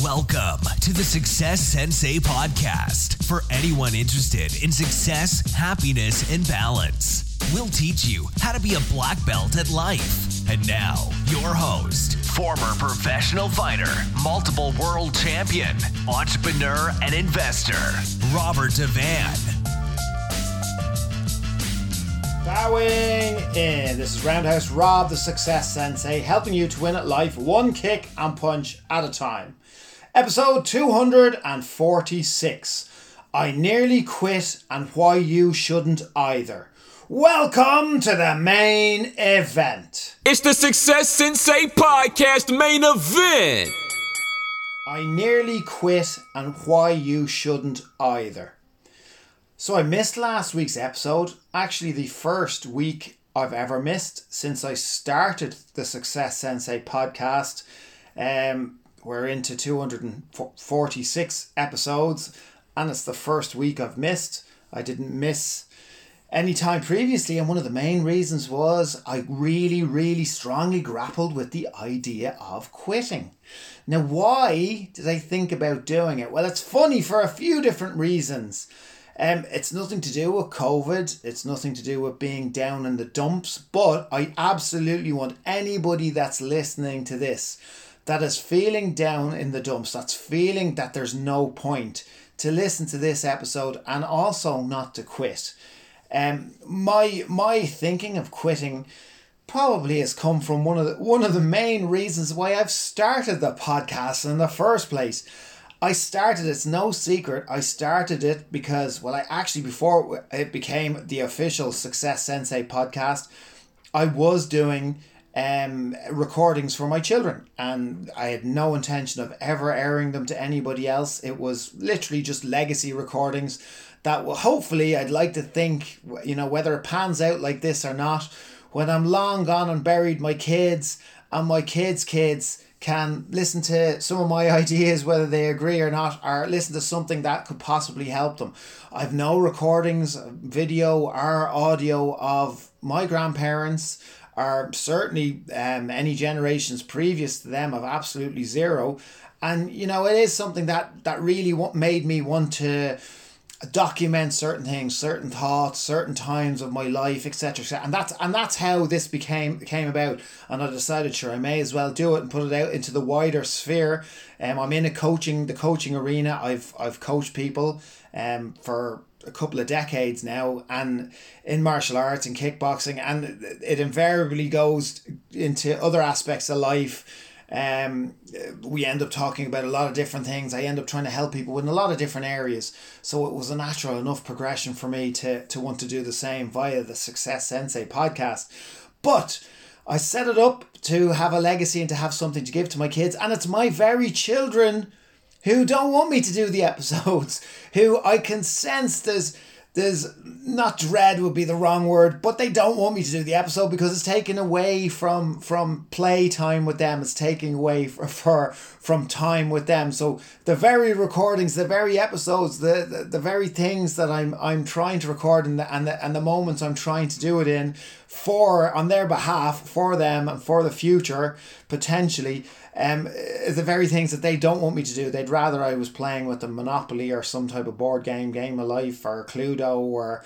Welcome to the Success Sensei podcast for anyone interested in success, happiness, and balance. We'll teach you how to be a black belt at life. And now, your host, former professional fighter, multiple world champion, entrepreneur, and investor, Robert Devane. Bowing in. This is Roundhouse Rob, the Success Sensei, helping you to win at life one kick and punch at a time. Episode 246. I nearly quit and why you shouldn't either. Welcome to the main event. It's the Success Sensei Podcast main event. I nearly quit and why you shouldn't either. So I missed last week's episode, actually the first week I've ever missed since I started the Success Sensei podcast. Um, we're into 246 episodes and it's the first week I've missed. I didn't miss any time previously, and one of the main reasons was I really, really strongly grappled with the idea of quitting. Now, why did I think about doing it? Well, it's funny for a few different reasons. Um, it's nothing to do with COVID. It's nothing to do with being down in the dumps. But I absolutely want anybody that's listening to this that is feeling down in the dumps, that's feeling that there's no point, to listen to this episode and also not to quit. Um, my my thinking of quitting probably has come from one of the one of the main reasons why I've started the podcast in the first place. I started it's no secret. I started it because well I actually before it became the official Success Sensei podcast, I was doing um recordings for my children and I had no intention of ever airing them to anybody else. It was literally just legacy recordings that will hopefully I'd like to think you know whether it pans out like this or not when I'm long gone and buried my kids and my kids kids can listen to some of my ideas whether they agree or not or listen to something that could possibly help them I've no recordings video or audio of my grandparents or certainly um, any generations previous to them of absolutely zero and you know it is something that that really what made me want to document certain things, certain thoughts, certain times of my life, etc. Et and that's and that's how this became came about. And I decided, sure, I may as well do it and put it out into the wider sphere. Um, I'm in a coaching the coaching arena. I've I've coached people um for a couple of decades now and in martial arts and kickboxing and it invariably goes into other aspects of life um, we end up talking about a lot of different things. I end up trying to help people in a lot of different areas. So it was a natural enough progression for me to, to want to do the same via the Success Sensei podcast. But I set it up to have a legacy and to have something to give to my kids. And it's my very children who don't want me to do the episodes, who I can sense there's there's not dread would be the wrong word, but they don't want me to do the episode because it's taken away from from play time with them. It's taking away for, for from time with them. So the very recordings, the very episodes, the, the, the very things that I'm I'm trying to record and the, and the and the moments I'm trying to do it in for on their behalf for them and for the future potentially um, the very things that they don't want me to do. They'd rather I was playing with the Monopoly or some type of board game, Game of Life or Cluedo or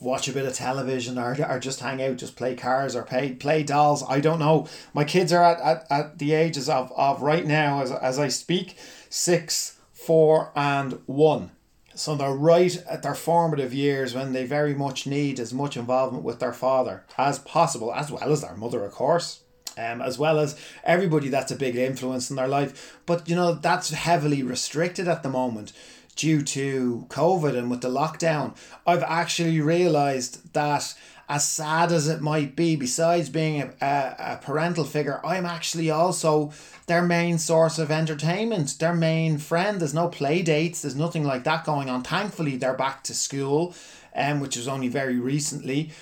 watch a bit of television or, or just hang out, just play cars or play play dolls. I don't know. My kids are at, at, at the ages of, of right now as, as I speak, six, four and one. So they're right at their formative years when they very much need as much involvement with their father as possible, as well as their mother, of course um, as well as everybody that's a big influence in their life. But you know, that's heavily restricted at the moment due to COVID and with the lockdown. I've actually realized that as sad as it might be, besides being a, a, a, parental figure, I'm actually also their main source of entertainment, their main friend. There's no play dates, there's nothing like that going on. Thankfully, they're back to school, um, which was only very recently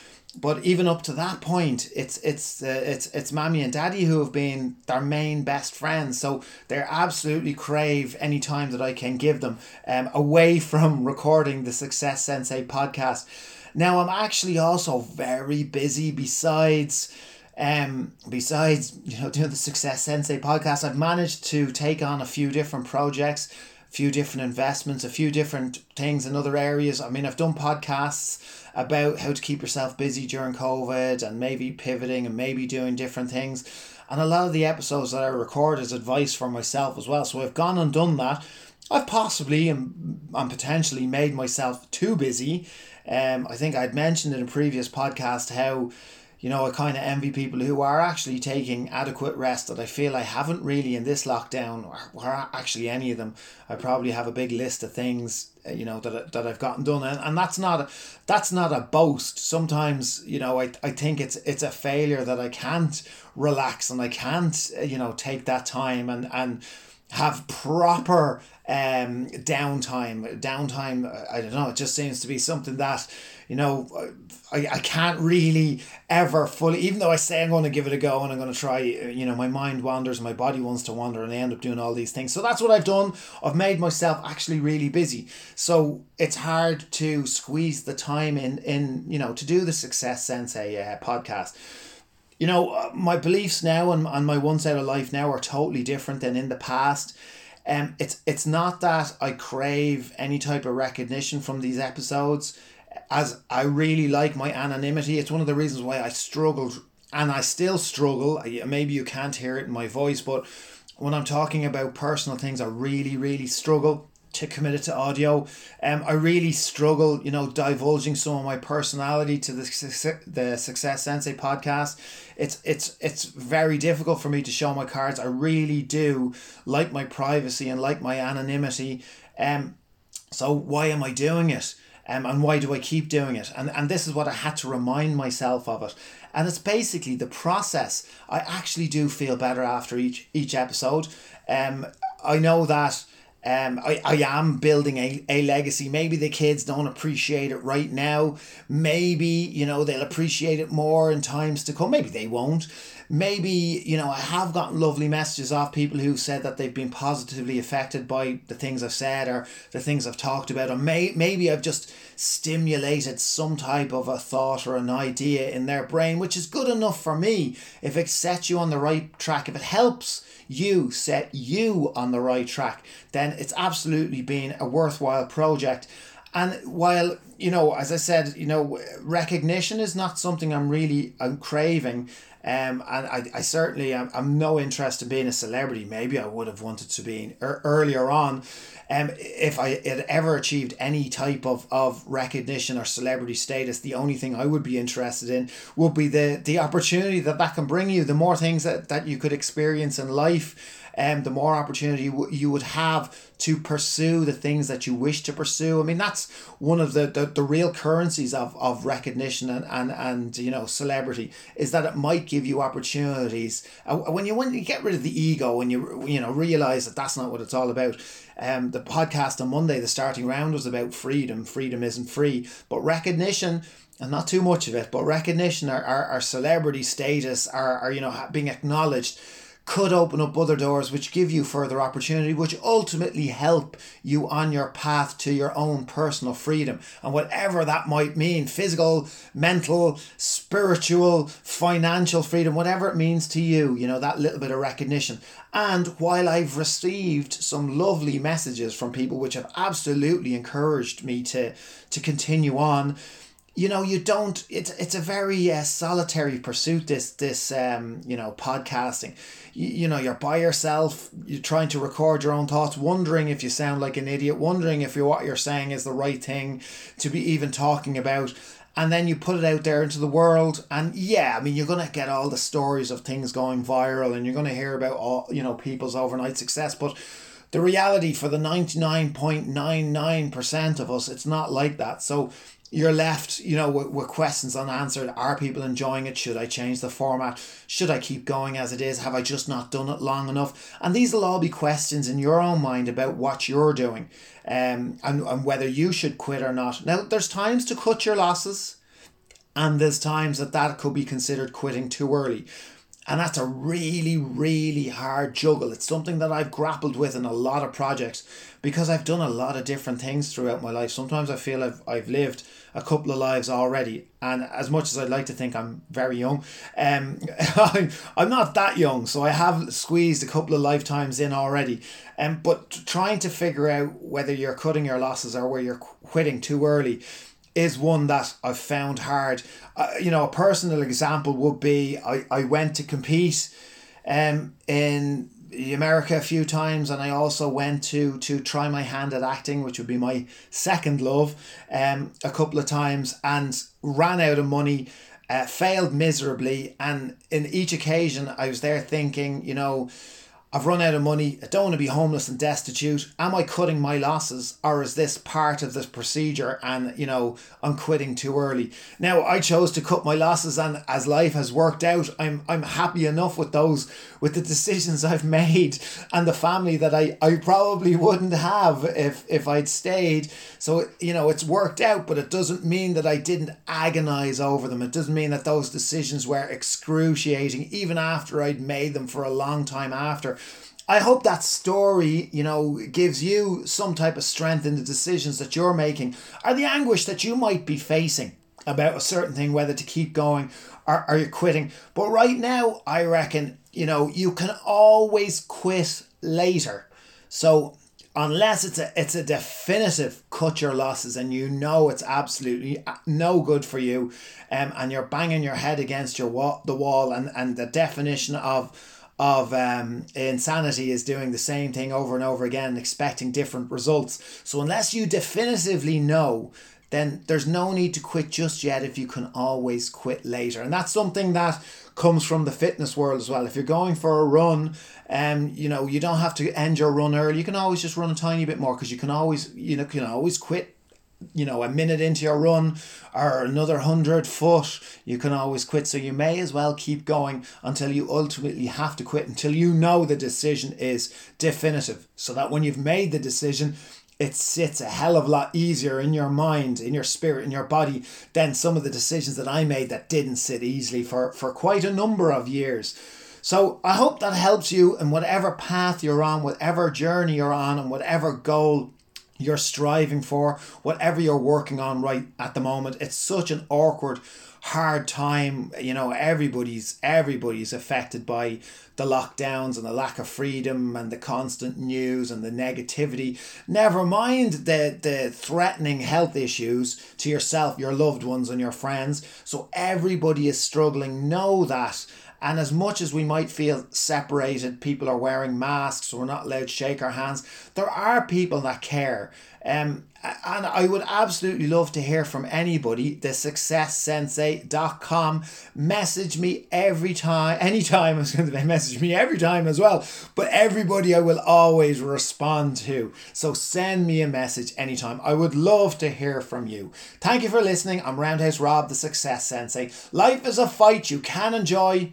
but even up to that point, it's it's uh, it's it's mommy and daddy who have been their main best friends. So they absolutely crave any time that I can give them um, away from recording the Success Sensei podcast. Now I'm actually also very busy besides Um, besides, you know, doing the Success Sensei podcast, I've managed to take on a few different projects, a few different investments, a few different things in other areas. I mean, I've done podcasts about how to keep yourself busy during COVID and maybe pivoting and maybe doing different things. And a lot of the episodes that I record is advice for myself as well. So I've gone and done that. I've possibly and, and potentially made myself too busy. Um, I think I'd mentioned in a previous podcast how you know, I kind of envy people who are actually taking adequate rest that I feel I haven't really in this lockdown, or, or actually any of them. I probably have a big list of things, uh, you know, that, that I've gotten done, and, and that's not a, that's not a boast. Sometimes, you know, I, I think it's it's a failure that I can't relax and I can't, uh, you know, take that time and and have proper um downtime. Downtime, I don't know. It just seems to be something that you know, I, I can't really ever fully, even though I say I'm going to give it a go and I'm going to try, you know, my mind wanders and my body wants to wander and I end up doing all these things. So that's what I've done. I've made myself actually really busy. So it's hard to squeeze the time in, in you know, to do the Success Sensei uh, podcast you know, uh, my beliefs now and, and my one side of life now are totally different than in the past. Um, it's it's not that I crave any type of recognition from these episodes as I really like my anonymity. It's one of the reasons why I struggled and I still struggle. Maybe you can't hear it in my voice, but when I'm talking about personal things, I really, really struggle to commit it to audio. Um, I really struggle, you know, divulging some of my personality to the the Success Sensei podcast. It's it's it's very difficult for me to show my cards. I really do like my privacy and like my anonymity. Um, so why am I doing it? Um, and why do I keep doing it? And, and this is what I had to remind myself of it. And it's basically the process. I actually do feel better after each each episode. Um, I know that um, I, I am building a, a legacy. Maybe the kids don't appreciate it right now. Maybe, you know, they'll appreciate it more in times to come. Maybe they won't maybe you know I have gotten lovely messages off people who said that they've been positively affected by the things I've said or the things I've talked about, or may maybe I've just stimulated some type of a thought or an idea in their brain, which is good enough for me if it sets you on the right track. If it helps you set you on the right track, then it's absolutely been a worthwhile project. And while, you know, as I said, you know, recognition is not something I'm really I'm craving. Um, and I, I certainly am I'm no interest in being a celebrity. Maybe I would have wanted to be er, earlier on. Um, if I had ever achieved any type of, of recognition or celebrity status, the only thing I would be interested in would be the, the opportunity that that can bring you, the more things that, that you could experience in life um, the more opportunity you, you would have to pursue the things that you wish to pursue. I mean, that's one of the, the, the real currencies of, of recognition and, and, and, you know, celebrity is that it might give you opportunities. Uh, when you, when you get rid of the ego and you, you know, realize that that's not what it's all about. Um, the podcast on Monday, the starting round was about freedom. Freedom isn't free, but recognition and not too much of it, but recognition, our, our, our celebrity status, our, our, you know, being acknowledged could open up other doors which give you further opportunity, which ultimately help you on your path to your own personal freedom. And whatever that might mean physical, mental, spiritual, financial freedom, whatever it means to you, you know, that little bit of recognition. And while I've received some lovely messages from people which have absolutely encouraged me to, to continue on, you know you don't it's it's a very uh, solitary pursuit this this um you know podcasting. You, you know you're by yourself you're trying to record your own thoughts wondering if you sound like an idiot wondering if you what you're saying is the right thing to be even talking about and then you put it out there into the world and yeah i mean you're going to get all the stories of things going viral and you're going to hear about all you know people's overnight success but the reality for the 99.99% of us it's not like that so you're left, you know, with, with questions unanswered. Are people enjoying it? Should I change the format? Should I keep going as it is? Have I just not done it long enough? And these will all be questions in your own mind about what you're doing um, and, and whether you should quit or not. Now, there's times to cut your losses, and there's times that that could be considered quitting too early. And that's a really, really hard juggle. It's something that I've grappled with in a lot of projects because I've done a lot of different things throughout my life. Sometimes I feel I've, I've lived a couple of lives already. And as much as I'd like to think I'm very young, um, I'm I'm not that young. So I have squeezed a couple of lifetimes in already. Um, but trying to figure out whether you're cutting your losses or where you're quitting too early is one that I've found hard. Uh, you know, a personal example would be I, I went to compete um, in America a few times, and I also went to to try my hand at acting, which would be my second love, um, a couple of times, and ran out of money, uh, failed miserably, and in each occasion I was there thinking, you know I've run out of money. I don't want to be homeless and destitute. Am I cutting my losses or is this part of this procedure and, you know, I'm quitting too early? Now, I chose to cut my losses and as life has worked out, I'm I'm happy enough with those with the decisions I've made and the family that I I probably wouldn't have if if I'd stayed. So, you know, it's worked out, but it doesn't mean that I didn't agonize over them. It doesn't mean that those decisions were excruciating even after I'd made them for a long time after. I hope that story, you know, gives you some type of strength in the decisions that you're making or the anguish that you might be facing about a certain thing, whether to keep going or are you quitting. But right now, I reckon, you know, you can always quit later. So unless it's a it's a definitive cut your losses and you know it's absolutely no good for you um, and you're banging your head against your wall the wall and and the definition of of um, insanity is doing the same thing over and over again, expecting different results. So, unless you definitively know, then there's no need to quit just yet if you can always quit later. And that's something that comes from the fitness world as well. If you're going for a run, um, you know, you don't have to end your run early. You can always just run a tiny bit more because you can always, you know, can always quit you know a minute into your run or another hundred foot you can always quit. So you may as well keep going until you ultimately have to quit until you know the decision is definitive. So that when you've made the decision it sits a hell of a lot easier in your mind in your spirit in your body than some of the decisions that i made that didn't sit easily for for quite a number of years. So i hope that helps you in whatever path you're on whatever journey you're on and whatever goal you're striving for, whatever you're working on right at the moment. It's such an awkward, hard time. You know, everybody's everybody's affected by the lockdowns and the lack of freedom and the constant news and the negativity. Never mind the the threatening health issues to yourself, your loved ones, and your friends. So everybody is struggling. Know that and as much as we might feel separated, people are wearing masks, we're not allowed to shake our hands, there are people that care. Um, and I would absolutely love to hear from anybody. The successsensei.com. Message me every time, anytime. I was going to message me every time as well. But everybody I will always respond to. So send me a message anytime. I would love to hear from you. Thank you for listening. I'm Roundhouse Rob, the Success Sensei. Life is a fight you can enjoy